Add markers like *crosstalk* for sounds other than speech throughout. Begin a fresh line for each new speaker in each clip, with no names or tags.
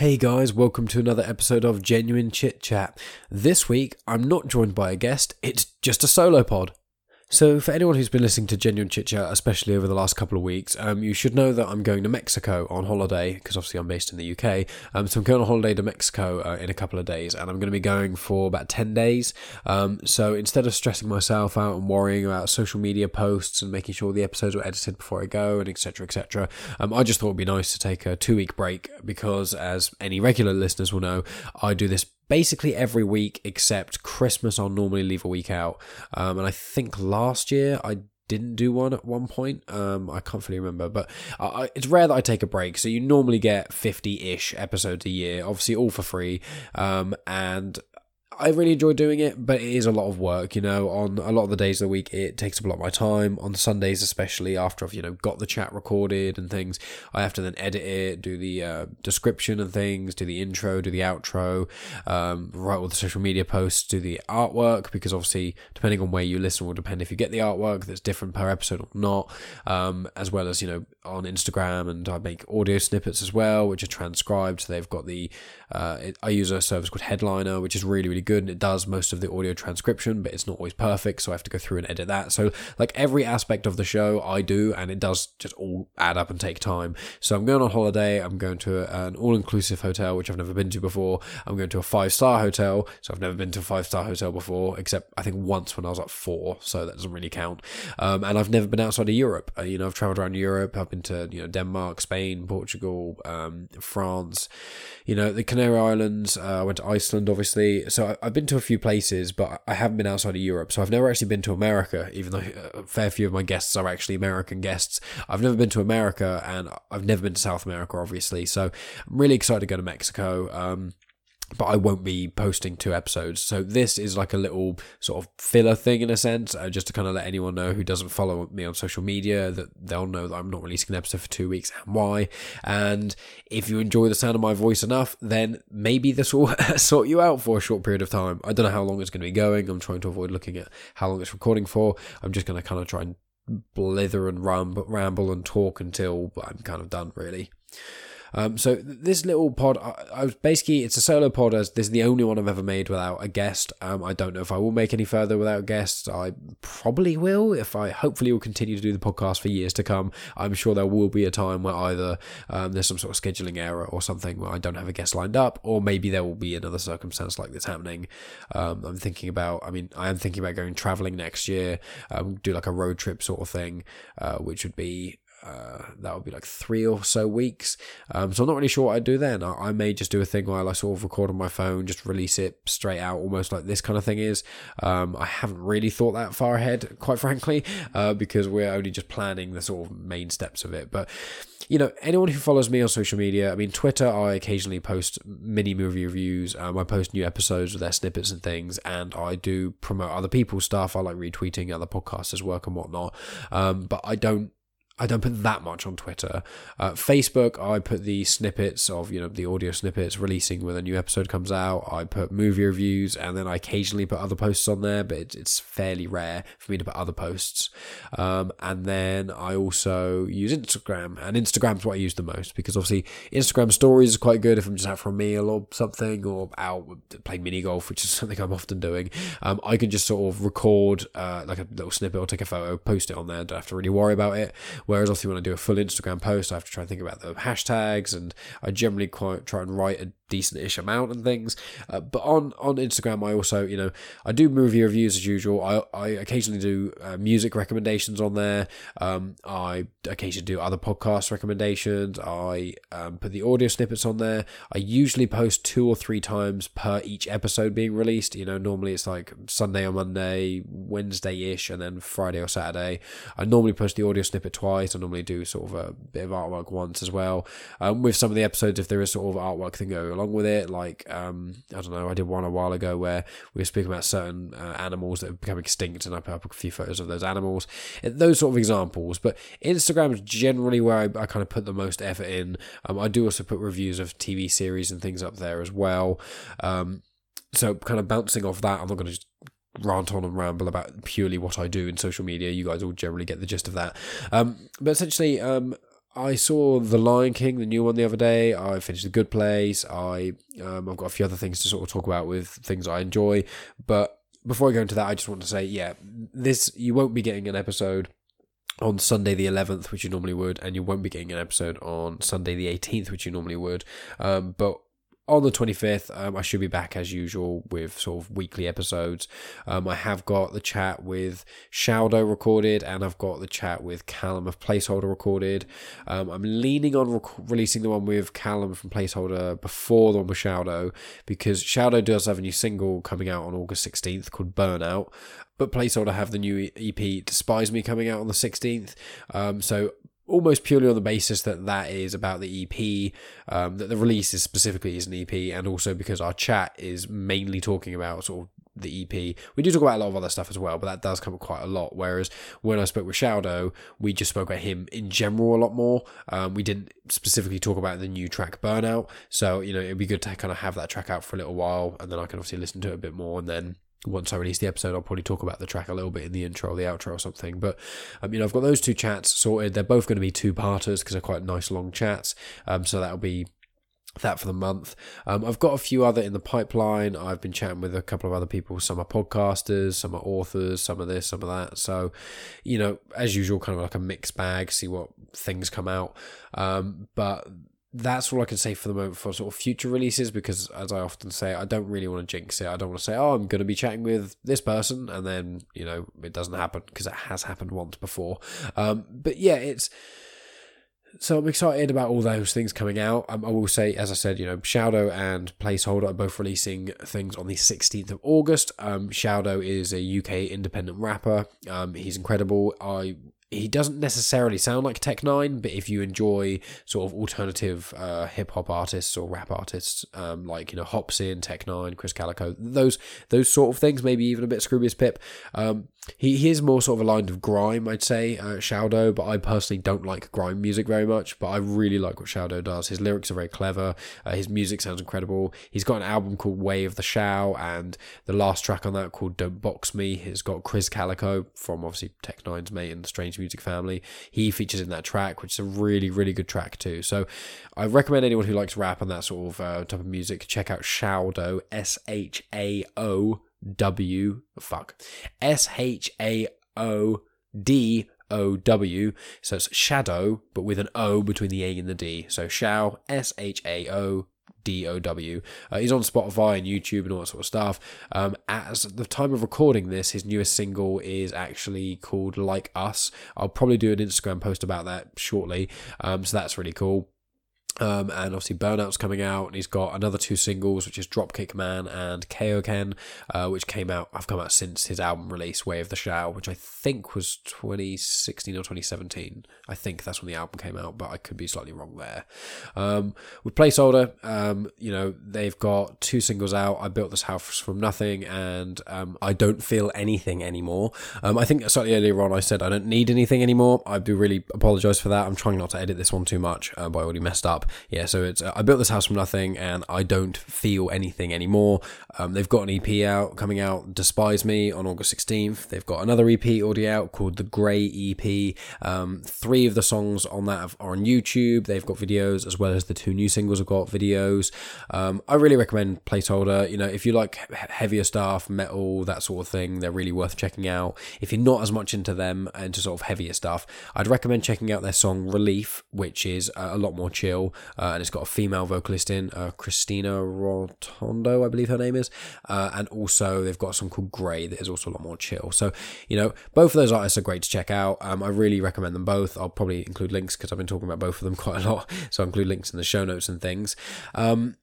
Hey guys, welcome to another episode of Genuine Chit Chat. This week, I'm not joined by a guest, it's just a solo pod. So, for anyone who's been listening to Genuine Chit Chat, especially over the last couple of weeks, um, you should know that I'm going to Mexico on holiday because obviously I'm based in the UK. Um, so I'm going on holiday to Mexico uh, in a couple of days, and I'm going to be going for about ten days. Um, so instead of stressing myself out and worrying about social media posts and making sure the episodes were edited before I go and etc. etc., um, I just thought it'd be nice to take a two week break because, as any regular listeners will know, I do this basically every week except Christmas. I'll normally leave a week out, um, and I think last year I didn't do one at one point. Um, I can't fully remember, but I, it's rare that I take a break. So you normally get fifty-ish episodes a year, obviously all for free, um, and I really enjoy doing it, but it is a lot of work. You know, on a lot of the days of the week, it takes up a lot of my time. On Sundays, especially after I've you know got the chat recorded and things, I have to then edit it, do the uh, description and things, do the intro, do the outro, um, write all the social media posts, do the artwork because obviously depending on where you listen will depend if you get the artwork that's different per episode or not. Um, as well as you know on Instagram, and I make audio snippets as well, which are transcribed. So they've got the uh, it, I use a service called Headliner, which is really really good and it does most of the audio transcription, but it's not always perfect, so I have to go through and edit that. So, like every aspect of the show, I do, and it does just all add up and take time. So, I'm going on holiday, I'm going to an all inclusive hotel, which I've never been to before. I'm going to a five star hotel, so I've never been to a five star hotel before, except I think once when I was like four, so that doesn't really count. Um, and I've never been outside of Europe. Uh, you know, I've traveled around Europe, I've been to, you know, Denmark, Spain, Portugal, um, France, you know, the Canary Islands, uh, I went to Iceland, obviously. So, I've been to a few places, but I haven't been outside of Europe. So I've never actually been to America, even though a fair few of my guests are actually American guests. I've never been to America, and I've never been to South America, obviously. So I'm really excited to go to Mexico. Um, but I won't be posting two episodes. So this is like a little sort of filler thing in a sense, uh, just to kind of let anyone know who doesn't follow me on social media that they'll know that I'm not releasing an episode for two weeks and why. And if you enjoy the sound of my voice enough, then maybe this will *laughs* sort you out for a short period of time. I don't know how long it's going to be going. I'm trying to avoid looking at how long it's recording for. I'm just going to kind of try and blither and ramble, ramble and talk until I'm kind of done, really. Um, so this little pod, I, I, was basically it's a solo pod. As this is the only one I've ever made without a guest. Um, I don't know if I will make any further without guests. I probably will. If I hopefully will continue to do the podcast for years to come. I'm sure there will be a time where either um, there's some sort of scheduling error or something where I don't have a guest lined up, or maybe there will be another circumstance like this happening. Um, I'm thinking about. I mean, I am thinking about going traveling next year. Um, do like a road trip sort of thing, uh, which would be uh, that would be like three or so weeks. Um, so I'm not really sure what I'd do then. I, I, may just do a thing where I sort of record on my phone, just release it straight out, almost like this kind of thing is. Um, I haven't really thought that far ahead, quite frankly, uh, because we're only just planning the sort of main steps of it. But you know, anyone who follows me on social media, I mean, Twitter, I occasionally post mini movie reviews. Um, I post new episodes with their snippets and things, and I do promote other people's stuff. I like retweeting other podcasters' work and whatnot. Um, but I don't I don't put that much on Twitter. Uh, Facebook, I put the snippets of, you know, the audio snippets releasing when a new episode comes out. I put movie reviews and then I occasionally put other posts on there, but it's, it's fairly rare for me to put other posts. Um, and then I also use Instagram, and Instagram's what I use the most because obviously Instagram stories is quite good if I'm just out for a meal or something or out playing mini golf, which is *laughs* something I'm often doing. Um, I can just sort of record uh, like a little snippet or take a photo, post it on there, don't have to really worry about it. Whereas obviously when I do a full Instagram post, I have to try and think about the hashtags, and I generally quite try and write a decent-ish amount and things. Uh, but on on Instagram, I also you know I do movie reviews as usual. I I occasionally do uh, music recommendations on there. Um, I occasionally do other podcast recommendations. I um, put the audio snippets on there. I usually post two or three times per each episode being released. You know, normally it's like Sunday or Monday, Wednesday-ish, and then Friday or Saturday. I normally post the audio snippet twice I normally do sort of a bit of artwork once as well. Um, with some of the episodes, if there is sort of artwork thing going along with it, like um, I don't know, I did one a while ago where we were speaking about certain uh, animals that have become extinct, and I put up a few photos of those animals. Those sort of examples. But Instagram is generally where I, I kind of put the most effort in. Um, I do also put reviews of TV series and things up there as well. Um, so kind of bouncing off that, I'm not going to just rant on and ramble about purely what I do in social media. You guys all generally get the gist of that. Um, but essentially, um, I saw The Lion King, the new one, the other day. I finished The Good Place. I um, I've got a few other things to sort of talk about with things I enjoy. But before I go into that, I just want to say, yeah, this you won't be getting an episode on Sunday the 11th, which you normally would, and you won't be getting an episode on Sunday the 18th, which you normally would. Um, but on the 25th, um, I should be back as usual with sort of weekly episodes. Um, I have got the chat with Shaodow recorded, and I've got the chat with Callum of Placeholder recorded. Um, I'm leaning on rec- releasing the one with Callum from Placeholder before the one with Shaodow, because Shaodow does have a new single coming out on August 16th called Burnout. But Placeholder have the new EP Despise Me coming out on the 16th. Um, so almost purely on the basis that that is about the EP, um, that the release is specifically is an EP, and also because our chat is mainly talking about sort of the EP. We do talk about a lot of other stuff as well, but that does come up quite a lot. Whereas when I spoke with Shaodow, we just spoke about him in general a lot more. Um, we didn't specifically talk about the new track Burnout. So, you know, it'd be good to kind of have that track out for a little while, and then I can obviously listen to it a bit more and then once I release the episode, I'll probably talk about the track a little bit in the intro or the outro or something. But um, you know, I've got those two chats sorted. They're both going to be two parters because they're quite nice long chats. Um, so that'll be that for the month. Um, I've got a few other in the pipeline. I've been chatting with a couple of other people. Some are podcasters, some are authors, some of this, some of that. So, you know, as usual, kind of like a mixed bag. See what things come out. Um, but that's all I can say for the moment for sort of future releases because, as I often say, I don't really want to jinx it. I don't want to say, oh, I'm going to be chatting with this person, and then, you know, it doesn't happen because it has happened once before. Um, but yeah, it's. So I'm excited about all those things coming out. Um, I will say, as I said, you know, Shaodow and Placeholder are both releasing things on the 16th of August. Um, Shaodow is a UK independent rapper. Um, he's incredible. I he doesn't necessarily sound like Tech N9ne, but if you enjoy sort of alternative uh, hip hop artists or rap artists, um, like you know Hopsin, Tech N9ne, Krizz Kaliko, those those sort of things, maybe even a bit Scroobius Pip, um, he, he is more sort of aligned with grime, I'd say, uh, but I personally don't like grime music very much, but I really like what Shaodow does. His lyrics are very clever, uh, his music sounds incredible. He's got an album called Way of the Shao, and the last track on that called Don't Box Me has got Krizz Kaliko from obviously Tech N9ne's mate in the Strange Music family. He features in that track, which is a really, really good track too. So I recommend anyone who likes rap and that sort of uh, type of music check out Shaodow, S H A O W, fuck, S H A O D O W. So it's shadow, but with an O between the A and the D. So Shao, S H A O D O W. Uh, he's on Spotify and YouTube and all that sort of stuff. Um, as the time of recording this, his newest single is actually called Like Us. I'll probably do an Instagram post about that shortly. Um, so that's really cool. Um, and obviously Burnout's coming out, and he's got another two singles, which is Dropkick Man and Kaioken, uh, which came out, I've come out since his album release, Way of the Shao, which I think was 2016 or 2017. I think that's when the album came out, but I could be slightly wrong there. Um, with Placeholder, um, you know, they've got two singles out, I Built This House From Nothing, and um, I Don't Feel Anything Anymore. Um, I think slightly earlier on I said I don't need anything anymore. I do really apologise for that. I'm trying not to edit this one too much, uh, but I already messed up yeah, so it's uh, I built this house from nothing, and I don't feel anything anymore. Um, they've got an EP out coming out, Despise Me, on August 16th. They've got another EP already out called The Grey EP. Um, three of the songs on that are on YouTube. They've got videos as well as the two new singles have got videos. Um, I really recommend Placeholder. You know, if you like heavier stuff, metal, that sort of thing, they're really worth checking out. If you're not as much into them, into sort of heavier stuff, I'd recommend checking out their song Relief, which is uh, a lot more chill uh, and it's got a female vocalist in, uh, Christina Rotondo, I believe her name is, uh, and also they've got song called Grey that is also a lot more chill. So you know, both of those artists are great to check out. Um, I really recommend them both. I'll probably include links because I've been talking about both of them *laughs* quite a lot, so I'll include links in the show notes and things. Um,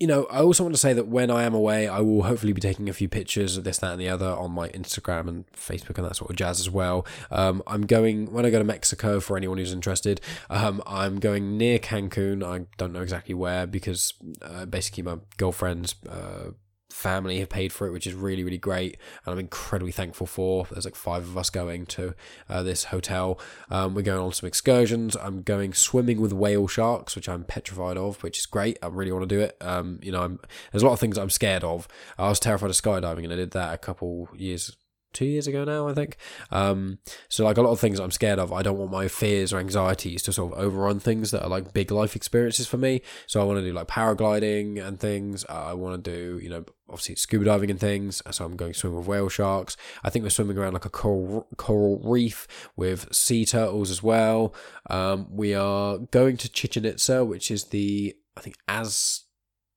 you know, I also want to say that when I am away, I will hopefully be taking a few pictures of this, that, and the other on my Instagram and Facebook and that sort of jazz as well. Um, I'm going, when I go to Mexico, for anyone who's interested, um, I'm going near Cancun. I don't know exactly where because uh, basically my girlfriend's. Uh, family have paid for it, which is really, really great. And I'm incredibly thankful for. There's like five of us going to uh, this hotel. Um, we're going on some excursions. I'm going swimming with whale sharks, which I'm petrified of, which is great. I really want to do it. Um, you know, I'm, there's a lot of things I'm scared of. I was terrified of skydiving, and I did that a couple years two years ago now, I think. Um, so like a lot of things I'm scared of, I don't want my fears or anxieties to sort of overrun things that are like big life experiences for me. So I want to do like paragliding and things. I want to do, you know, obviously scuba diving and things. So I'm going swimming with whale sharks. I think we're swimming around like a coral coral reef with sea turtles as well. Um, we are going to Chichen Itza, which is the I think Az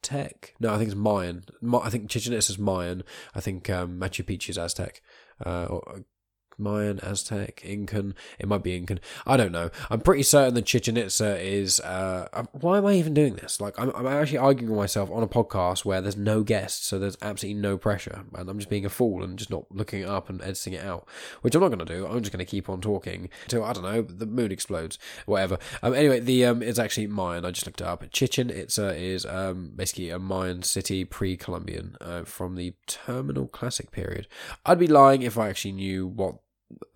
Aztec. No, I think it's Mayan. I think Chichen Itza is Mayan. I think um, Machu Picchu is Aztec. Uh, Mayan, Aztec, Incan. It might be Incan. I don't know. I'm pretty certain that Chichen Itza is. Uh, um, why am I even doing this? Like, I'm, I'm actually arguing with myself on a podcast where there's no guests, so there's absolutely no pressure, and I'm just being a fool and just not looking it up and editing it out, which I'm not going to do. I'm just going to keep on talking until I don't know the moon explodes, whatever. Um, anyway, the um, it's actually Mayan. I just looked it up. Chichen Itza is um basically a Mayan city pre-Columbian uh, from the Terminal Classic period. I'd be lying if I actually knew what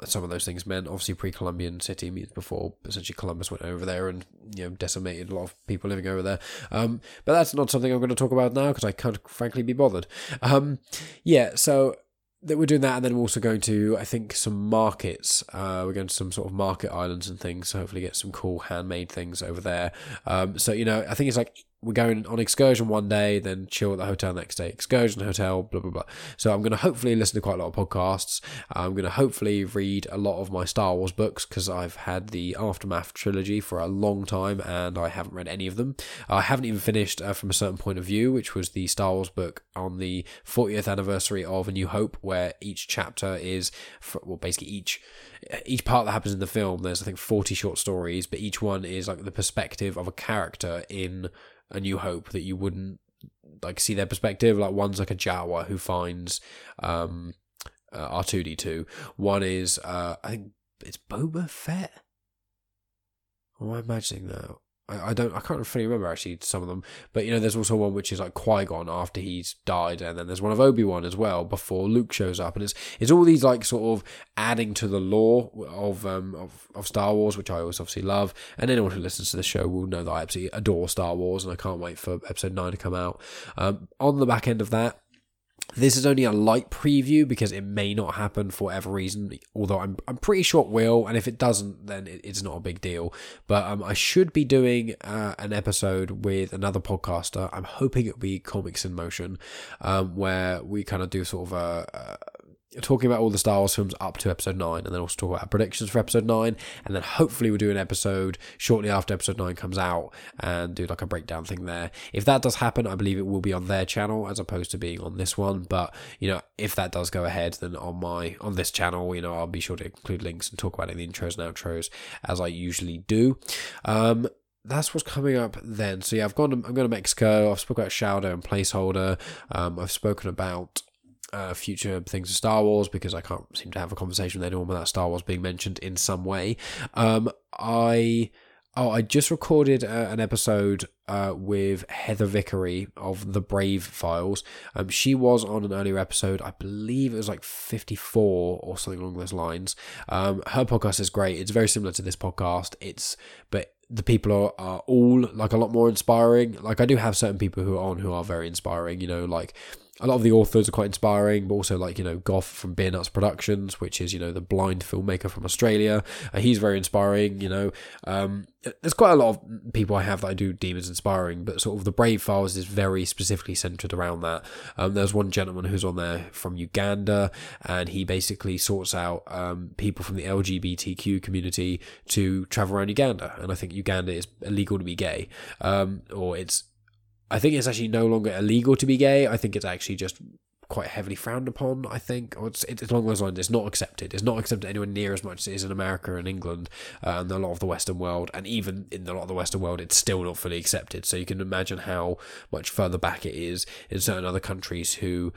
some of those things meant. Obviously, pre-Columbian city means before essentially Columbus went over there and you know decimated a lot of people living over there. Um, but that's not something I'm going to talk about now because I can't frankly be bothered. Um, yeah, so that we're doing that, and then we're also going to, I think, some markets. Uh, we're going to some sort of market islands and things. So hopefully, get some cool handmade things over there. Um, so you know, I think it's like we're going on excursion one day, then chill at the hotel next day. Excursion hotel, blah blah blah. So I'm going to hopefully listen to quite a lot of podcasts. I'm going to hopefully read a lot of my Star Wars books because I've had the Aftermath trilogy for a long time and I haven't read any of them. I haven't even finished uh, from a certain point of view, which was the Star Wars book on the 40th anniversary of A New Hope, where each chapter is, well, basically each each part that happens in the film. There's I think 40 short stories, but each one is like the perspective of a character in a New Hope that you wouldn't like see their perspective. Like one's like a Jawa who finds um uh, R two D two. One is uh I think it's Boba Fett. Or am I imagining that? I, I don't I can't fully remember actually some of them, but you know there's also one which is like Qui Gon after he's died, and then there's one of Obi Wan as well before Luke shows up, and it's it's all these like sort of adding to the lore of um of, of Star Wars, which I always obviously love, and anyone who listens to the show will know that I absolutely adore Star Wars, and I can't wait for Episode nine to come out. Um, on the back end of that, this is only a light preview because it may not happen for whatever reason, although I'm, I'm pretty sure it will, and if it doesn't, then it, it's not a big deal. But um, I should be doing uh, an episode with another podcaster. I'm hoping it'll be Comics in Motion, um, where we kind of do sort of a, a talking about all the Star Wars films up to episode 9, and then also talk about predictions for episode 9, and then hopefully we'll do an episode shortly after episode 9 comes out and do like a breakdown thing there. If that does happen, I believe it will be on their channel as opposed to being on this one, but you know, if that does go ahead, then on my on this channel, you know, I'll be sure to include links and talk about it in the intros and outros as I usually do. Um, that's what's coming up then. So yeah, I've gone. To, I'm going to Mexico. I've spoken about Shaodow and placeholder. Um, I've spoken about uh, future things of Star Wars because I can't seem to have a conversation with anyone without Star Wars being mentioned in some way. Um, I oh, I just recorded uh, an episode uh, with Heather Vickery of the Brave Files. Um, she was on an earlier episode, I believe it was like 54 or something along those lines. Um, her podcast is great. It's very similar to this podcast. It's but the people are, are all like a lot more inspiring. Like I do have certain people who are on who are very inspiring. You know, like a lot of the authors are quite inspiring, but also like you know Goff from Beer Nuts Productions, which is you know the blind filmmaker from Australia. Uh, he's very inspiring. You know, um, there's quite a lot of people I have that I do deem as inspiring, but sort of the Brave Files is very specifically centered around that. Um, there's one gentleman who's on there from Uganda, and he basically sorts out um, people from the LGBTQ community to travel around Uganda, and I think Uganda is illegal to be gay, um, or it's I think it's actually no longer illegal to be gay. I think it's actually just quite heavily frowned upon. I think, or it's, it's along those lines. It's not accepted. It's not accepted anywhere near as much as it is in America and England uh, and a lot of the Western world. And even in a lot of the Western world, it's still not fully accepted. So you can imagine how much further back it is in certain other countries who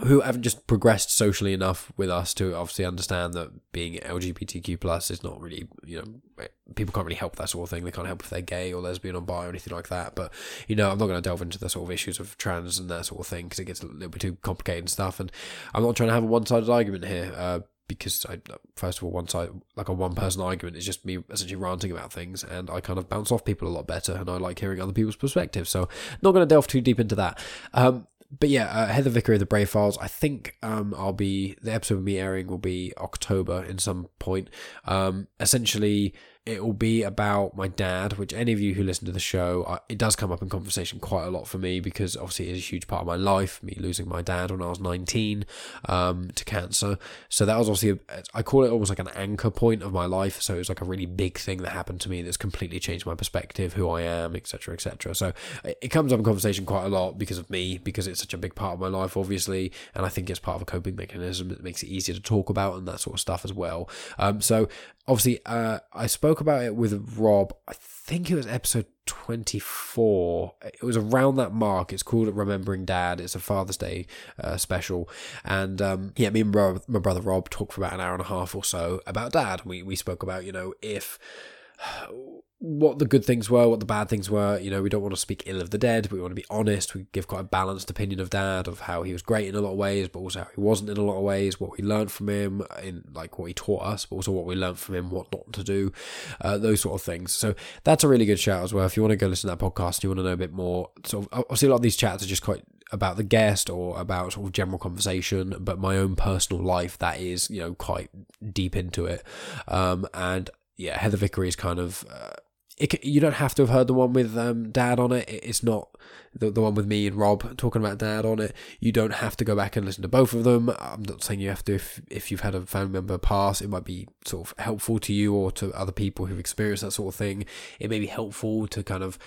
who haven't just progressed socially enough with us to obviously understand that being LGBTQ plus is not really, you know, people can't really help that sort of thing. They can't help if they're gay or lesbian or bi or anything like that. But, you know, I'm not going to delve into the sort of issues of trans and that sort of thing because it gets a little bit too complicated and stuff. And I'm not trying to have a one sided argument here. Uh, because I, first of all, one side, like a one person argument is just me essentially ranting about things, and I kind of bounce off people a lot better, and I like hearing other people's perspectives. So, not going to delve too deep into that. Um, but yeah, uh, Heather Vickery of the Brave Files. I think um, I'll be the episode of me airing will be October in some point. Um, essentially, it will be about my dad, which any of you who listen to the show, I, it does come up in conversation quite a lot for me because obviously it is a huge part of my life. Me losing my dad when I was 19 um, to cancer. So that was obviously, a, I call it almost like an anchor point of my life. So it was like a really big thing that happened to me that's completely changed my perspective, who I am, etc., etc. So it comes up in conversation quite a lot because of me, because it's such a big part of my life, obviously. And I think it's part of a coping mechanism that makes it easier to talk about and that sort of stuff as well. Um, so obviously, uh, I spoke about it with Rob. I think it was episode 24. It was around that mark. It's called Remembering Dad. It's a Father's Day uh, special. And um, yeah, me and bro- my brother Rob talked for about an hour and a half or so about dad. We, we spoke about, you know, if what the good things were, what the bad things were. You know, we don't want to speak ill of the dead. We want to be honest. We give quite a balanced opinion of Dad, of how he was great in a lot of ways, but also how he wasn't in a lot of ways. What we learned from him, in like what he taught us, but also what we learned from him, what not to do, uh, those sort of things. So that's a really good shout as well. If you want to go listen to that podcast, you want to know a bit more. Of, obviously, a lot of these chats are just quite about the guest or about sort of general conversation, but my own personal life that is you know quite deep into it. Um, and yeah, Heather Vickery is kind of. Uh, it, you don't have to have heard the one with um, Dad on it. It's not the, the one with me and Rob talking about Dad on it. You don't have to go back and listen to both of them. I'm not saying you have to if, if you've had a family member pass. It might be sort of helpful to you or to other people who've experienced that sort of thing. It may be helpful to kind of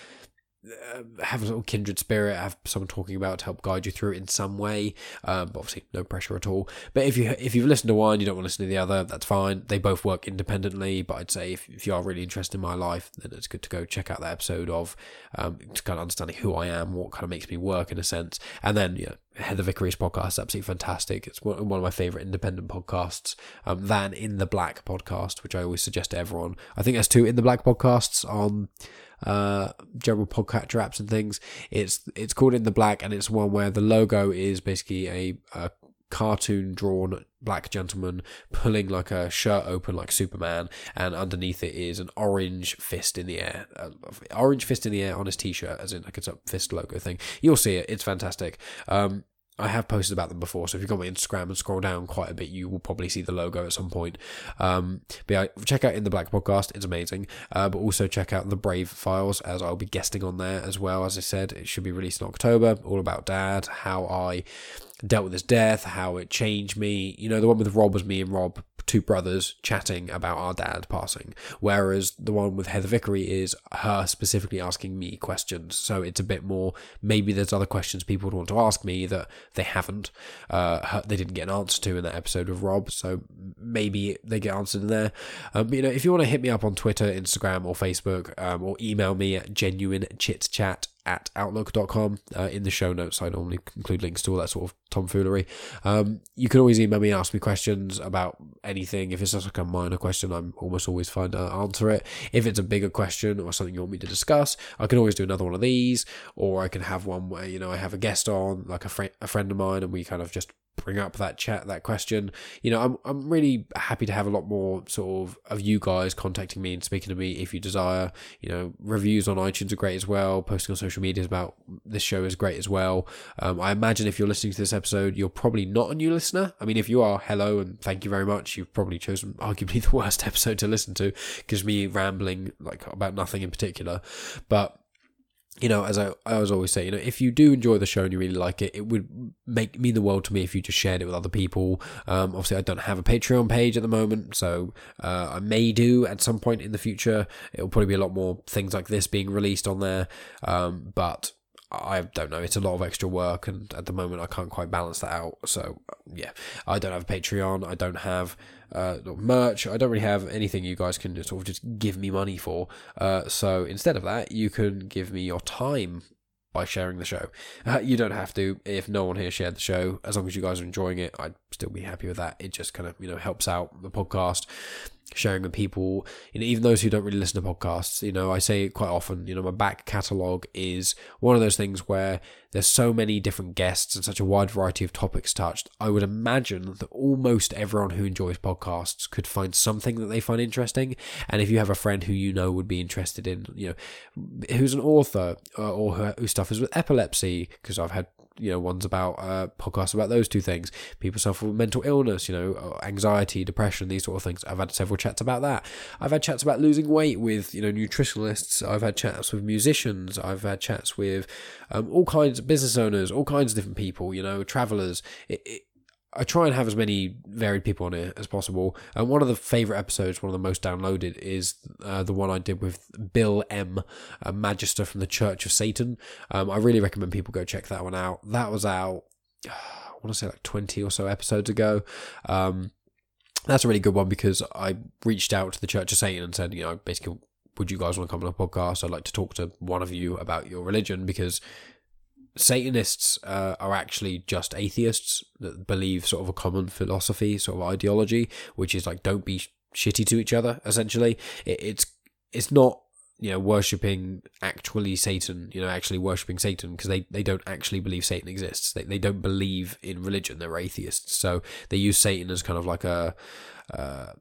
uh, have a little kindred spirit, have someone talking about to help guide you through it in some way. Um, obviously, no pressure at all. But if you if you've listened to one, you don't want to listen to the other, that's fine. They both work independently. But I'd say if, if you are really interested in my life, then it's good to go check out that episode of um, to kind of understanding who I am, what kind of makes me work in a sense, and then know, Heather Vickery's podcast is absolutely fantastic. It's one of my favorite independent podcasts. Um, than In the Black podcast, which I always suggest to everyone. I think there's two In the Black podcasts on uh, general podcatcher apps and things. It's it's called In the Black, and it's one where the logo is basically a, a cartoon drawn black gentleman pulling like a shirt open like Superman, and underneath it is an orange fist in the air, uh, orange fist in the air on his t-shirt, as in like it's a fist logo thing. You'll see it; it's fantastic. Um, I have posted about them before, so if you go on my Instagram and scroll down quite a bit, you will probably see the logo at some point. Um, but yeah, check out In the Black podcast; it's amazing. Uh, but also check out the Brave Files, as I'll be guesting on there as well. As I said, it should be released in October. All about Dad, how I dealt with his death, how it changed me. You know, the one with Rob was me and Rob two brothers chatting about our dad passing, whereas the one with Heather Vickery is her specifically asking me questions. So it's a bit more. Maybe there's other questions people would want to ask me that they haven't, uh, they didn't get an answer to in that episode of Rob. So maybe they get answered in there. Um, you know, if you want to hit me up on Twitter, Instagram, or Facebook, um, or email me at genuine chit chat at outlook.com. Uh, in the show notes, I normally include links to all that sort of tomfoolery. Um, you can always email me, ask me questions about anything. If it's just like a minor question, I'm almost always fine to answer it. If it's a bigger question or something you want me to discuss, I can always do another one of these, or I can have one where, you know, I have a guest on, like a, fr- a friend of mine, and we kind of just bring up that chat, that question. You know, I'm I'm really happy to have a lot more sort of of you guys contacting me and speaking to me if you desire. You know, reviews on iTunes are great as well. Posting on social media about this show is great as well. Um, I imagine if you're listening to this episode, you're probably not a new listener. I mean, if you are, hello and thank you very much. You've probably chosen arguably *laughs* the worst episode to listen to because me rambling like about nothing in particular, but you know, as I, I always say, you know, if you do enjoy the show and you really like it, it would make mean the world to me if you just shared it with other people. Um, obviously, I don't have a Patreon page at the moment, so uh, I may do at some point in the future. It'll probably be a lot more things like this being released on there, um, but I don't know. It's a lot of extra work, and at the moment, I can't quite balance that out. So, yeah, I don't have a Patreon. I don't have uh, merch. I don't really have anything you guys can sort of just give me money for. Uh, so instead of that, you can give me your time by sharing the show. Uh, you don't have to if no one here shared the show. As long as you guys are enjoying it, I'd still be happy with that. It just kind of you know helps out the podcast sharing with people, you know, even those who don't really listen to podcasts. You know, I say quite often, you know, my back catalogue is one of those things where there's so many different guests and such a wide variety of topics touched. I would imagine that almost everyone who enjoys podcasts could find something that they find interesting. And if you have a friend who you know would be interested in, you know, who's an author uh, or whose stuff is with epilepsy, because I've had you know ones about uh, podcasts about those two things. People suffer with mental illness, you know, uh, anxiety, depression, these sort of things. I've had several chats about that. I've had chats about losing weight with you know nutritionalists. I've had chats with musicians. I've had chats with um, all kinds of business owners, all kinds of different people. You know, travelers. It, it, I try and have as many varied people on it as possible. And one of the favorite episodes, one of the most downloaded, is uh, the one I did with Bill M, a magister from the Church of Satan. Um, I really recommend people go check that one out. That was out, *sighs* I want to say like 20 or so episodes ago. Um, that's a really good one because I reached out to the Church of Satan and said, you know, basically, would you guys want to come on a podcast? I'd like to talk to one of you about your religion because Satanists uh, are actually just atheists that believe sort of a common philosophy, sort of ideology, which is like don't be shitty to each other. Essentially, it, it's it's not you know worshipping actually Satan, you know actually worshipping Satan because they they don't actually believe Satan exists. They they don't believe in religion. They're atheists, so they use Satan as kind of like a uh,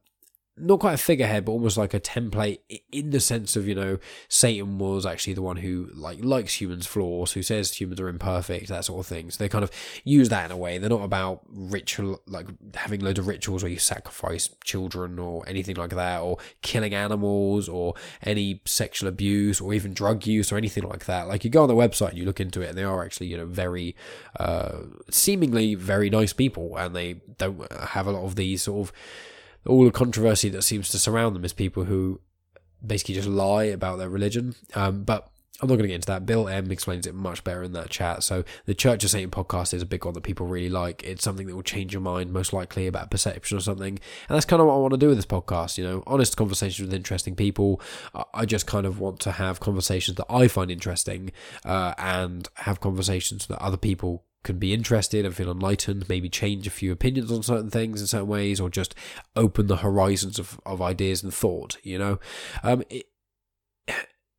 not quite a figurehead, but almost like a template in the sense of, you know, Satan was actually the one who like likes humans' flaws, who says humans are imperfect, that sort of thing. So they kind of use that in a way. They're not about ritual, like having loads of rituals where you sacrifice children or anything like that, or killing animals, or any sexual abuse, or even drug use, or anything like that. Like you go on the website and you look into it, and they are actually, you know, very, uh, seemingly very nice people, and they don't have a lot of these sort of all the controversy that seems to surround them is people who basically just lie about their religion. Um, but I'm not going to get into that. Bill M explains it much better in that chat. So the Church of Satan podcast is a big one that people really like. It's something that will change your mind most likely about perception or something. And that's kind of what I want to do with this podcast. You know, honest conversations with interesting people. I just kind of want to have conversations that I find interesting uh, and have conversations that other people can be interested and feel enlightened, maybe change a few opinions on certain things in certain ways, or just open the horizons of, of ideas and thought, you know? Um, it, *sighs*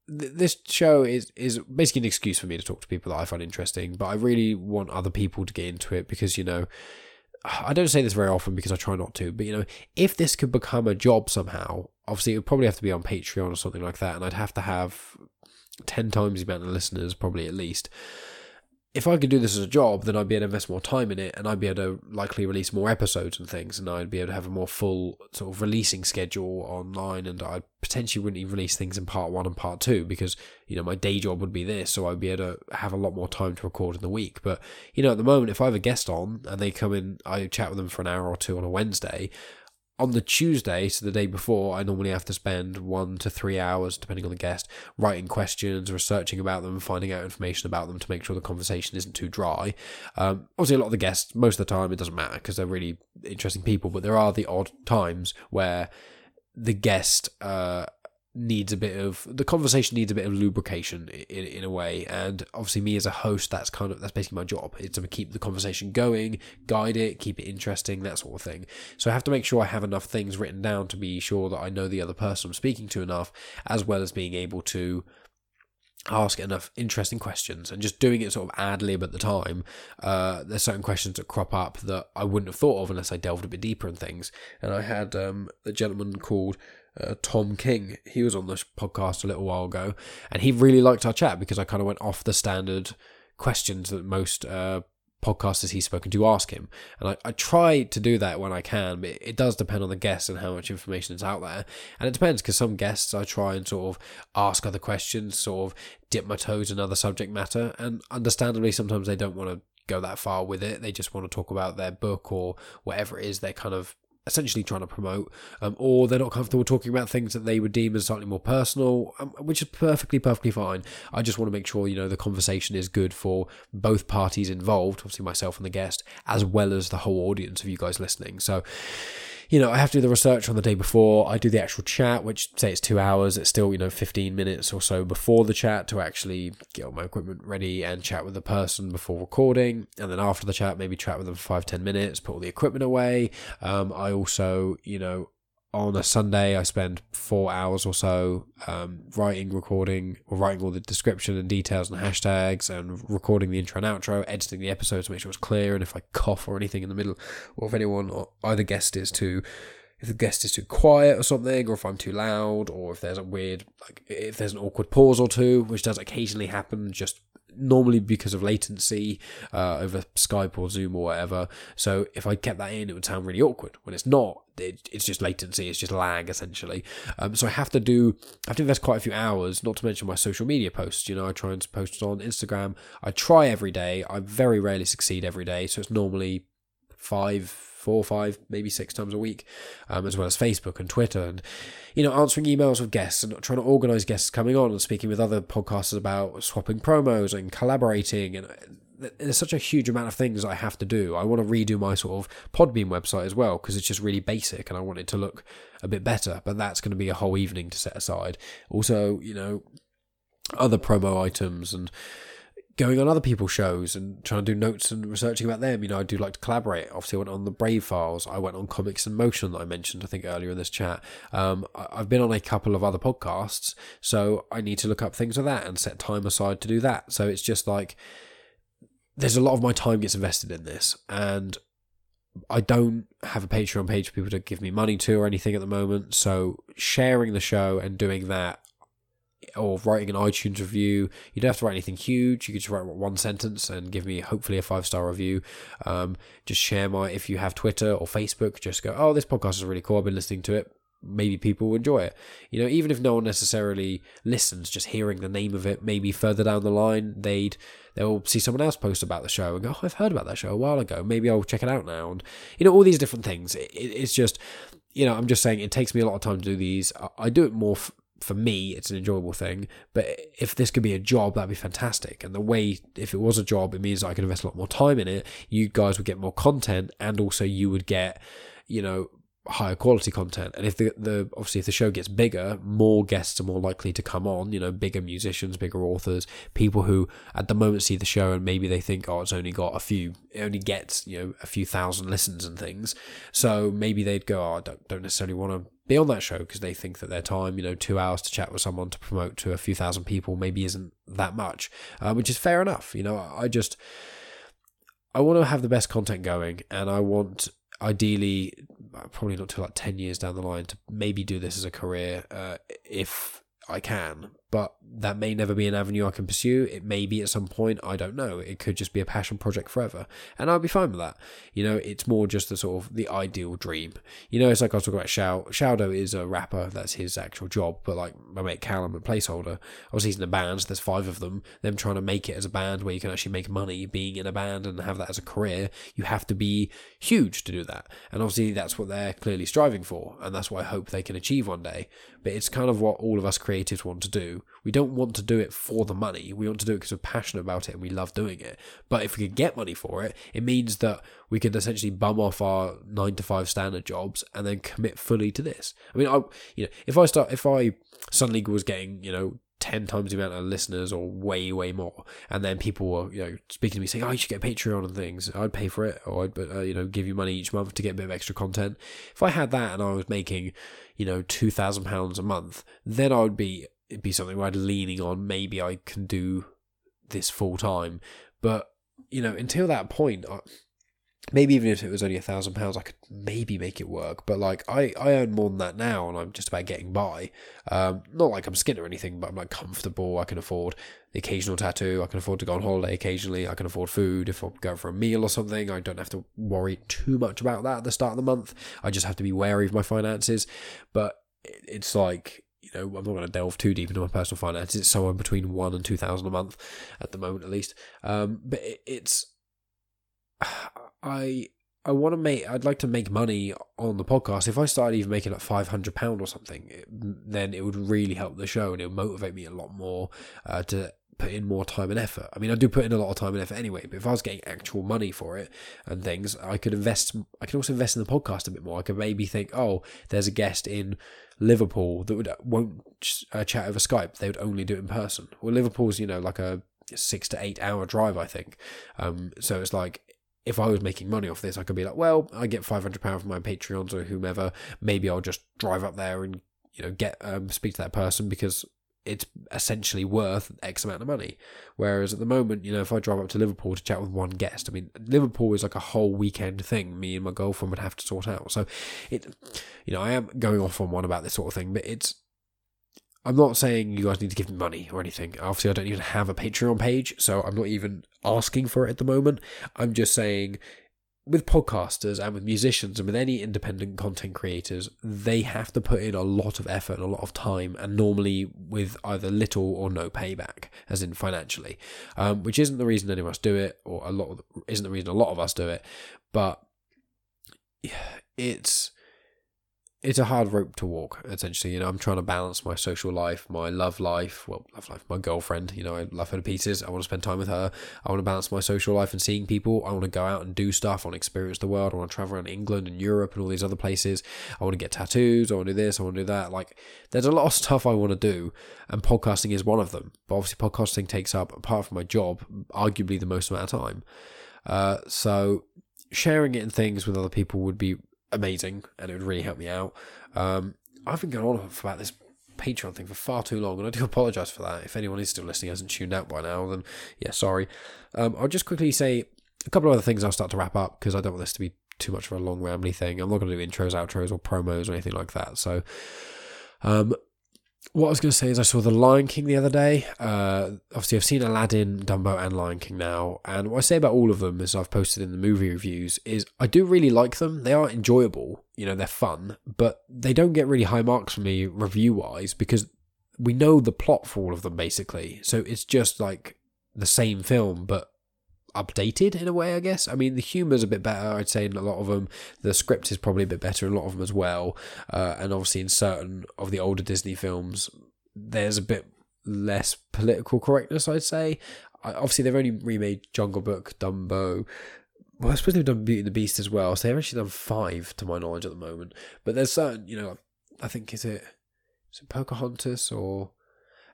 this show is is basically an excuse for me to talk to people that I find interesting, but I really want other people to get into it because you know *sighs* I don't say this very often because I try not to, but you know if this could become a job somehow, obviously it would probably have to be on Patreon or something like that, and I'd have to have ten times the amount of listeners, probably at least if I could do this as a job, then I'd be able to invest more time in it and I'd be able to likely release more episodes and things and I'd be able to have a more full sort of releasing schedule online and I potentially wouldn't even release things in part one and part two because, you know, my day job would be this, so I'd be able to have a lot more time to record in the week. But, you know, at the moment, if I have a guest on and they come in, I chat with them for an hour or two on a Wednesday, on the Tuesday, so the day before, I normally have to spend one to three hours, depending on the guest, writing questions, researching about them, finding out information about them to make sure the conversation isn't too dry. Um, obviously, a lot of the guests, most of the time, it doesn't matter because they're really interesting people, but there are the odd times where the guest uh, needs a bit of the conversation needs a bit of lubrication in, in a way. And obviously me as a host that's kind of that's basically my job it's to keep the conversation going guide it keep it interesting that sort of thing. So i have to make sure i have enough things written down to be sure that i know the other person i'm speaking to enough as well as being able to ask enough interesting questions. And just doing it sort of ad lib at the time uh, there's certain questions that crop up that i wouldn't have thought of unless i delved a bit deeper in things. And i had um, a gentleman called uh, Tom King. He was on this podcast a little while ago, and he really liked our chat because I kind of went off the standard questions that most uh, podcasters he's spoken to ask him. And I, I try to do that when I can, but it does depend on the guest and how much information is out there. And it depends because some guests I try and sort of ask other questions, sort of dip my toes in other subject matter, and understandably sometimes they don't want to go that far with it. They just want to talk about their book or whatever it is they're kind of essentially trying to promote, um, or they're not comfortable talking about things that they would deem as slightly more personal, um, which is perfectly, perfectly fine. I just want to make sure, you know, the conversation is good for both parties involved, obviously myself and the guest, as well as the whole audience of you guys listening. So, you know, I have to do the research on the day before. I do the actual chat, which say it's two hours. It's still, you know, 15 minutes or so before the chat to actually get all my equipment ready and chat with the person before recording. And then after the chat, maybe chat with them for five, 10 minutes, put all the equipment away. Um, I also, you know, on a Sunday, I spend four hours or so um, writing, recording, or writing all the description and details and hashtags, and recording the intro and outro, editing the episode to make sure it's clear. And if I cough or anything in the middle, or if anyone, or either guest is too, if the guest is too quiet or something, or if I'm too loud, or if there's a weird, like if there's an awkward pause or two, which does occasionally happen, just normally because of latency uh, over Skype or Zoom or whatever. So if I kept that in, it would sound really awkward. When it's not, it, it's just latency, it's just lag essentially. Um, so I have to do, I have to invest quite a few hours, not to mention my social media posts. You know, I try and post on Instagram. I try every day. I very rarely succeed every day. So it's normally five, four, five, maybe six times a week, um, as well as Facebook and Twitter, and you know, answering emails with guests and trying to organise guests coming on and speaking with other podcasters about swapping promos and collaborating and. There's such a huge amount of things I have to do. I want to redo my sort of Podbean website as well because it's just really basic and I want it to look a bit better. But that's going to be a whole evening to set aside. Also, you know, other promo items and going on other people's shows and trying to do notes and researching about them. You know, I do like to collaborate. Obviously, I went on the Brave Files. I went on Comics in Motion that I mentioned, I think, earlier in this chat. Um, I've been on a couple of other podcasts, so I need to look up things like that and set time aside to do that. So it's just like there's a lot of my time gets invested in this, and I don't have a Patreon page for people to give me money to or anything at the moment. So sharing the show and doing that or writing an iTunes review. You don't have to write anything huge. You could just write one sentence and give me hopefully a five star review. Um, just share my if you have Twitter or Facebook. Just go, oh, this podcast is really cool. I've been listening to it. Maybe people will enjoy it. You know, even if no one necessarily listens, just hearing the name of it, maybe further down the line they'd they'll see someone else post about the show and go, oh, I've heard about that show a while ago. Maybe I'll check it out now. And you know, all these different things. It, it's just you know, I'm just saying it takes me a lot of time to do these. I, do it more f- for me, it's an enjoyable thing. But if this could be a job, that'd be fantastic. And the way, if it was a job, it means I could invest a lot more time in it. You guys would get more content, and also you would get, you know, higher quality content. And if the, the obviously if the show gets bigger, more guests are more likely to come on. You know, bigger musicians, bigger authors, people who at the moment see the show and maybe they think, oh, it's only got a few, it only gets you know a few thousand listens and things. So maybe they'd go, oh, I don't, don't necessarily want to be on that show because they think that their time, you know, two hours to chat with someone to promote to a few thousand people maybe isn't that much, uh, which is fair enough. You know, I just. I want to have the best content going, and I want ideally, probably not till like 10 years down the line, to maybe do this as a career uh, if I can but that may never be an avenue I can pursue. It may be at some point, I don't know. It could just be a passion project forever. And I'll be fine with that. You know, it's more just the sort of the ideal dream. You know, it's like I was talking about Shao. Shaodow is a rapper, that's his actual job, but like my mate Callum, a placeholder. Obviously, he's in a band, so there's five of them. Them trying to make it as a band where you can actually make money being in a band and have that as a career, you have to be huge to do that. And obviously, that's what they're clearly striving for. And that's what I hope they can achieve one day. But it's kind of what all of us creatives want to do we don't want to do it for the money. We want to do it because we're passionate about it and we love doing it. But if we could get money for it, it means that we could essentially bum off our nine to five standard jobs and then commit fully to this. I mean, I you know, if I start, if I suddenly was getting you know 10 times the amount of listeners or way way more and then people were you know speaking to me saying oh you should get patreon and things i'd pay for it or i'd uh, you know give you money each month to get a bit of extra content if i had that and i was making you know 2000 pounds a month then i would be it'd be something where I'd leaning on maybe I can do this full time. But you know, until that point, I, maybe even if it was only a thousand pounds, I could maybe make it work. But like I, I earn more than that now, and I'm just about getting by. Um, not like I'm skint or anything, but I'm like comfortable. I can afford the occasional tattoo. I can afford to go on holiday occasionally. I can afford food if I'm going for a meal or something. I don't have to worry too much about that at the start of the month. I just have to be wary of my finances. But it's like you know, I'm not going to delve too deep into my personal finances. It's somewhere between one and two thousand a month at the moment, at least. Um, but it, it's *sighs* I I want to make. I'd like to make money on the podcast. If I started even making like five hundred pound or something, it, then it would really help the show and it would motivate me a lot more uh, to put in more time and effort. I mean, I do put in a lot of time and effort anyway, but if I was getting actual money for it and things, I could invest. I could also invest in the podcast a bit more. I could maybe think, oh, there's a guest in Liverpool that would won't uh, chat over Skype. They would only do it in person. Well, Liverpool's you know like a six to eight hour drive, I think. Um, so it's like if I was making money off this, I could be like, well, I get five hundred pound from my Patreons or whomever. Maybe I'll just drive up there and you know get um, speak to that person because it's essentially worth X amount of money. Whereas at the moment, you know, if I drive up to Liverpool to chat with one guest, I mean, Liverpool is like a whole weekend thing. Me and my girlfriend would have to sort out. So it, you know, I am going off on one about this sort of thing, but it's. I'm not saying you guys need to give me money or anything. Obviously, I don't even have a Patreon page, so I'm not even asking for it at the moment. I'm just saying with podcasters and with musicians and with any independent content creators, they have to put in a lot of effort and a lot of time, and normally with either little or no payback, as in financially, um, which isn't the reason any of us do it, or a lot of, isn't the reason a lot of us do it, but *sighs* it's it's a hard rope to walk essentially. You know i'm trying to balance my social life my love life well love life my girlfriend you know i love her to pieces. I want to spend time with her. I want to balance my social life and seeing people. I want to go out and do stuff. I want to experience the world. I want to travel around england and europe and all these other places. I want to get tattoos. I want to do this. I want to do that. Like there's a lot of stuff i want to do and podcasting is one of them. But obviously podcasting takes up apart from my job arguably the most amount of time. Uh, so sharing it and things with other people would be amazing and it would really help me out. Um, I've been going on about this Patreon thing for far too long, and I do apologise for that. If anyone is still listening hasn't tuned out by now, then yeah, sorry. Um, I'll just quickly say a couple of other things. I'll start to wrap up because I don't want this to be too much of a long rambly thing. I'm not going to do intros, outros, or promos or anything like that. So, um, what I was going to say is I saw The Lion King the other day. Uh, obviously, I've seen Aladdin, Dumbo, and Lion King now. And what I say about all of them, as I've posted in the movie reviews, is I do really like them. They are enjoyable, you know, they're fun, but they don't get really high marks from me review wise because we know the plot for all of them basically. So it's just like the same film, but updated in a way, I guess. I mean, the humour's a bit better, I'd say, in a lot of them. The script is probably a bit better in a lot of them as well. Uh, and obviously, in certain of the older Disney films, there's a bit less political correctness, I'd say. Obviously, they've only remade Jungle Book, Dumbo. Well, I suppose they've done Beauty and the Beast as well. So they've actually done five, to my knowledge, at the moment. But there's certain, you know, I think is it, is it Pocahontas or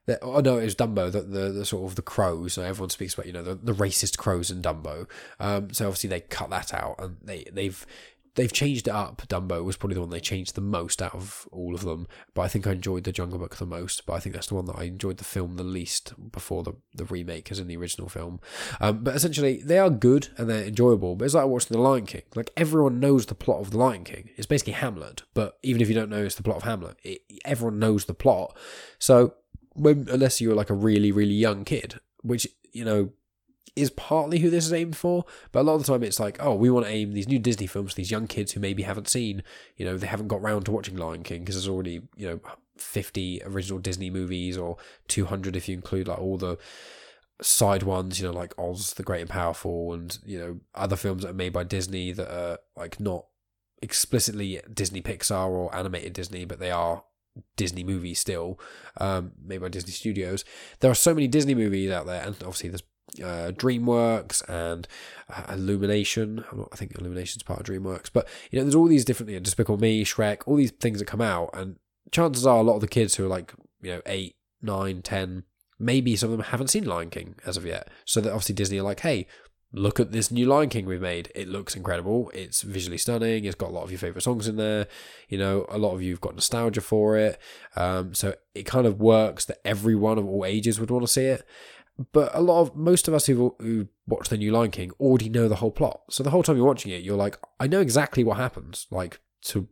the, oh no, it was Dumbo, the, the, the sort of the crows. Everyone speaks about you know the, the racist crows in Dumbo. Um, so obviously they cut that out and they they've they've changed it up. Dumbo was probably the one they changed the most out of all of them. But I think I enjoyed the Jungle Book the most. But I think that's the one that I enjoyed the film the least before the, the remake as in the original film. Um, but essentially, they are good and they're enjoyable. But it's like watching The Lion King. Like everyone knows the plot of The Lion King. It's basically Hamlet. But even if you don't know it's the plot of Hamlet, it, everyone knows the plot. So when unless you're like a really really young kid, which you know is partly who this is aimed for, but a lot of the time it's like, oh, we want to aim these new Disney films to these young kids who maybe haven't seen, you know, they haven't got round to watching Lion King because there's already, you know, 50 original Disney movies or 200 if you include like all the side ones, you know, like Oz the Great and Powerful and, you know, other films that are made by Disney that are like not explicitly Disney Pixar or animated Disney, but they are Disney movies still, um, made by Disney Studios. There are so many Disney movies out there, and obviously there's uh, DreamWorks and uh, Illumination. Not, i think Illumination's part of DreamWorks, but you know, there's all these different, you know, Despicable Me, Shrek, all these things that come out, and chances are a lot of the kids who are like, you know, eight, nine, ten, maybe some of them haven't seen Lion King as of yet. So that obviously Disney are like, hey, look at this new Lion King we've made. It looks incredible. It's visually stunning. It's got a lot of your favorite songs in there. You know, a lot of you have got nostalgia for it. Um, so it kind of works that everyone of all ages would want to see it. But a lot of most of us who who watch the new Lion King already know the whole plot. So the whole time you're watching it, you're like, I know exactly what happens. Like to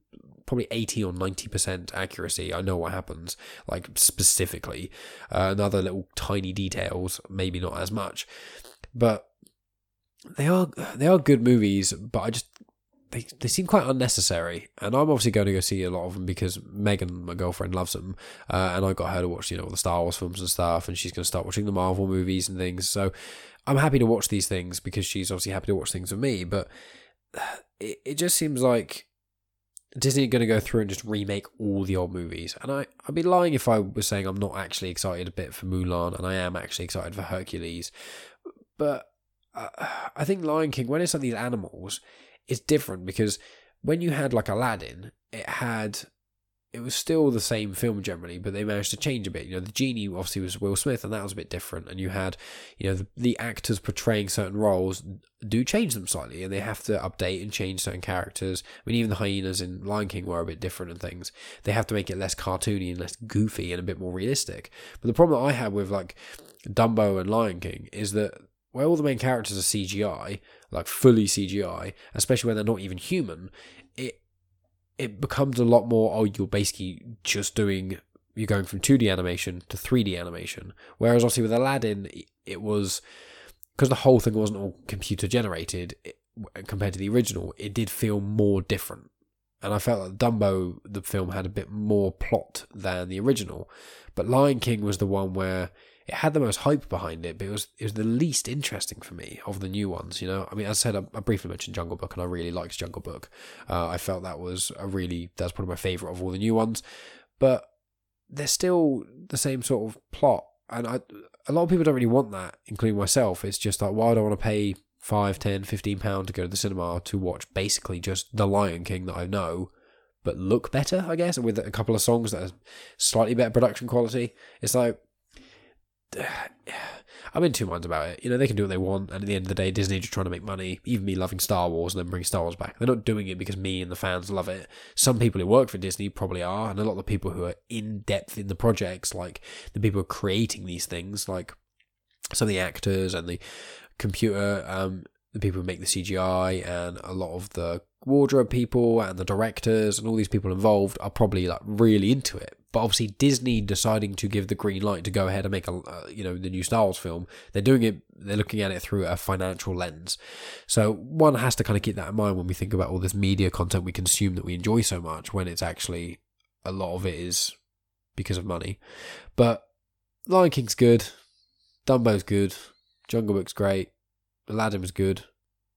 probably 80 or 90% accuracy. I know what happens, like specifically. Uh, little tiny details, maybe not as much. But they are they are good movies, but I just they they seem quite unnecessary. And I'm obviously going to go see a lot of them because Megan, my girlfriend, loves them, uh, and I got her to watch you know all the Star Wars films and stuff, and she's going to start watching the Marvel movies and things. So I'm happy to watch these things because she's obviously happy to watch things with me. But *sighs* it it just seems like Disney are going to go through and just remake all the old movies. And I, I'd be lying if I was saying I'm not actually excited a bit for Mulan, and I am actually excited for Hercules. But uh, *sighs* I think Lion King, when it's like these animals, it's different because when you had like Aladdin, it had it was still the same film generally, but they managed to change a bit. You know, the genie obviously was Will Smith, and that was a bit different. And you had, you know, the, the actors portraying certain roles do change them slightly, and they have to update and change certain characters. I mean, even the hyenas in Lion King were a bit different and things. They have to make it less cartoony and less goofy and a bit more realistic. But the problem that I had with like Dumbo and Lion King is that where all the main characters are CGI, like fully CGI, especially when they're not even human, it it becomes a lot more. Oh, you're basically just doing you're going from 2D animation to 3D animation. Whereas obviously with Aladdin, it was because the whole thing wasn't all computer generated it, compared to the original. It did feel more different, and I felt that Dumbo, the film, had a bit more plot than the original. But Lion King was the one where it had the most hype behind it, but it was it was the least interesting for me of the new ones. You know, I mean, as I said, I, I briefly mentioned Jungle Book, and I really liked Jungle Book. Uh, I felt that was a really that's probably my favorite of all the new ones, but they're still the same sort of plot, and I a lot of people don't really want that, including myself. It's just like, why do I want to pay 5, 10, 15 pounds to go to the cinema to watch basically just The Lion King that I know, but look better, I guess, with a couple of songs that are slightly better production quality. It's like, I'm in two minds about it. You know, they can do what they want, and at the end of the day, Disney just trying to make money. Even me loving Star Wars and then bring Star Wars back. They're not doing it because me and the fans love it. Some people who work for Disney probably are, and a lot of the people who are in depth in the projects, like the people who are creating these things, like some of the actors and the computer, um, the people who make the CGI, and a lot of the wardrobe people and the directors and all these people involved are probably like really into it but obviously, Disney deciding to give the green light to go ahead and make a uh, you know the new Star Wars film, they're doing it. They're looking at it through a financial lens. So one has to kind of keep that in mind when we think about all this media content we consume that we enjoy so much. When it's actually a lot of it is because of money. But Lion King's good, Dumbo's good, Jungle Book's great, Aladdin was good.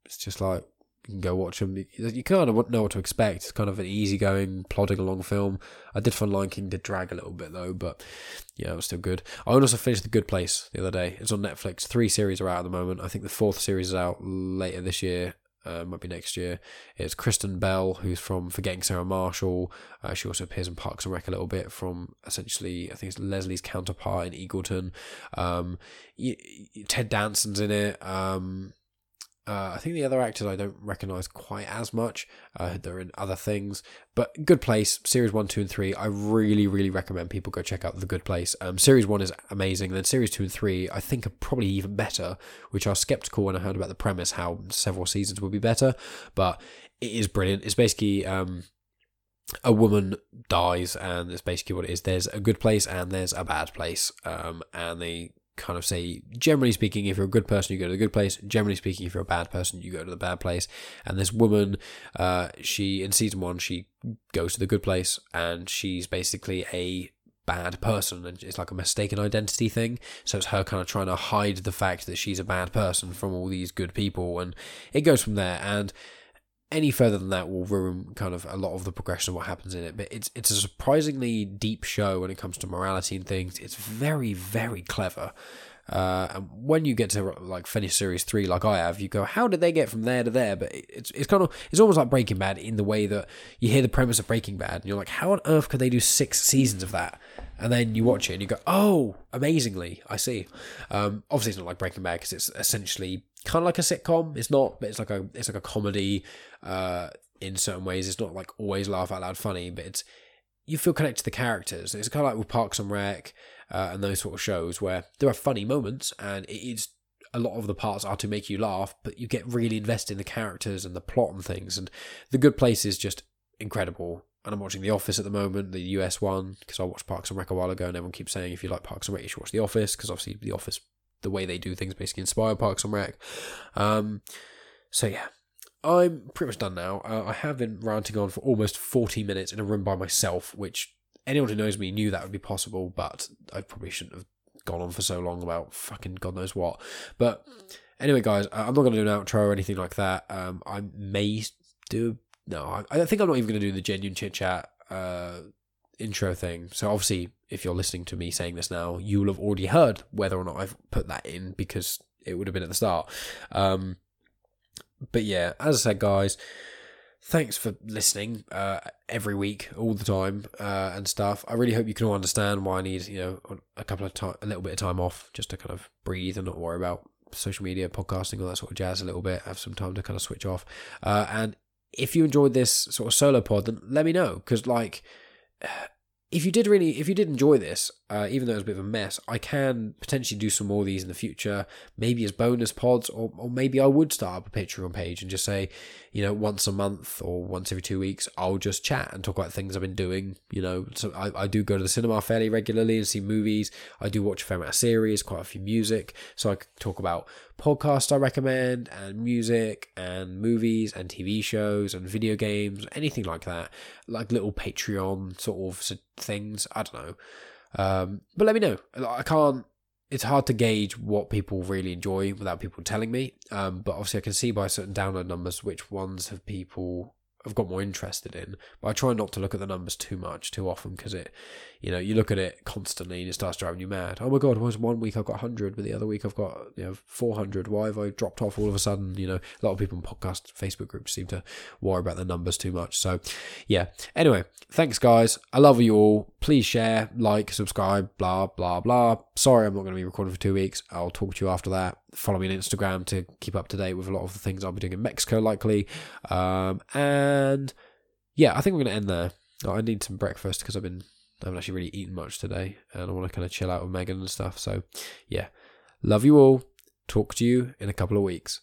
It's just like can go watch them. You kind of know what to expect. It's kind of an easygoing, plodding along film. I did find Lion King did drag a little bit though, but yeah, it was still good. I also finished The Good Place the other day. It's on Netflix. Three series are out at the moment. I think the fourth series is out later this year. Uh, might be next year. It's Kristen Bell, who's from Forgetting Sarah Marshall. Uh, she also appears in Parks and Rec a little bit from essentially, I think it's Leslie's counterpart in Eagleton. Um, Ted Danson's in it. Um, uh, I think the other actors I don't recognise quite as much. Uh, they're in other things, but Good Place, Series 1, 2, and 3. I really, really recommend people go check out The Good Place. Um, series 1 is amazing, and then Series 2 and 3 I think are probably even better, which I was skeptical when I heard about the premise, how several seasons would be better, but it is brilliant. It's basically. Um, a woman dies, and it's basically what it is. There's a good place and there's a bad place, um, and they kind of say, generally speaking, if you're a good person, you go to the good place. Generally speaking, if you're a bad person, you go to the bad place. And this woman, uh, she in season one, she goes to the good place, and she's basically a bad person and it's like a mistaken identity thing so it's her kind of trying to hide the fact that she's a bad person from all these good people and it goes from there and any further than that will ruin kind of a lot of the progression of what happens in it. But it's it's a surprisingly deep show when it comes to morality and things. It's very very clever. Uh, and when you get to like finish series three, like I have, you go, how did they get from there to there? But it's it's kind of it's almost like Breaking Bad in the way that you hear the premise of Breaking Bad, and you're like, how on earth could they do six seasons of that? And then you watch it and you go, oh, amazingly, I see. Um, obviously, it's not like Breaking Bad because it's essentially kind of like a sitcom. It's not, but it's like a it's like a comedy. Uh, in certain ways, it's not like always laugh out loud funny, but it's you feel connected to the characters. It's kind of like with Parks and Rec uh, and those sort of shows where there are funny moments and it is a lot of the parts are to make you laugh, but you get really invested in the characters and the plot and things. And The Good Place is just incredible. And I'm watching The Office at the moment, the US one, because I watched Parks and Rec a while ago, and everyone keeps saying if you like Parks and Rec, you should watch The Office, because obviously The Office the way they do things basically in inspire Parks and Rec. Um, so yeah, I'm pretty much done now. Uh, I have been ranting on for almost 40 minutes in a room by myself, which anyone who knows me knew that would be possible, but I probably shouldn't have gone on for so long about fucking God knows what. But anyway, guys, I'm not going to do an outro or anything like that. Um, I may do. No, I, I think I'm not even going to do the genuine chit chat uh, intro thing. So obviously, if you're listening to me saying this now, you will have already heard whether or not I've put that in because it would have been at the start. Um, but yeah, as I said, guys, thanks for listening uh, every week, all the time, uh, and stuff. I really hope you can all understand why I need you know a couple of time, a little bit of time off, just to kind of breathe and not worry about social media, podcasting, all that sort of jazz a little bit. Have some time to kind of switch off. Uh, and if you enjoyed this sort of solo pod, then let me know because like if you did really, if you did enjoy this, uh, even though it's a bit of a mess, I can potentially do some more of these in the future, maybe as bonus pods, or, or maybe I would start up a Patreon page and just say, you know, once a month or once every two weeks, I'll just chat and talk about things I've been doing. You know, so I, I do go to the cinema fairly regularly and see movies. I do watch a fair amount of series, quite a few music. So I could talk about podcasts I recommend and music and movies and TV shows and video games, anything like that. Like little Patreon sort of things. I don't know. Um, but let me know. I can't. It's hard to gauge what people really enjoy without people telling me. Um, but obviously, I can see by certain download numbers which ones have people have got more interested in. But I try not to look at the numbers too much, too often, because it, you know, you look at it constantly and it starts driving you mad. Oh my god, was one week I've got 100, but the other week I've got you know 400. Why have I dropped off all of a sudden? You know, a lot of people in podcast Facebook groups seem to worry about the numbers too much. So, yeah. Anyway, thanks guys. I love you all. Please share, like, subscribe, blah blah blah. Sorry, I'm not going to be recording for two weeks. I'll talk to you after that. Follow me on Instagram to keep up to date with a lot of the things I'll be doing in Mexico, likely. Um, and yeah, I think we're going to end there. I need some breakfast because I've been I haven't actually really eaten much today, and I want to kind of chill out with Megan and stuff. So, yeah, love you all. Talk to you in a couple of weeks.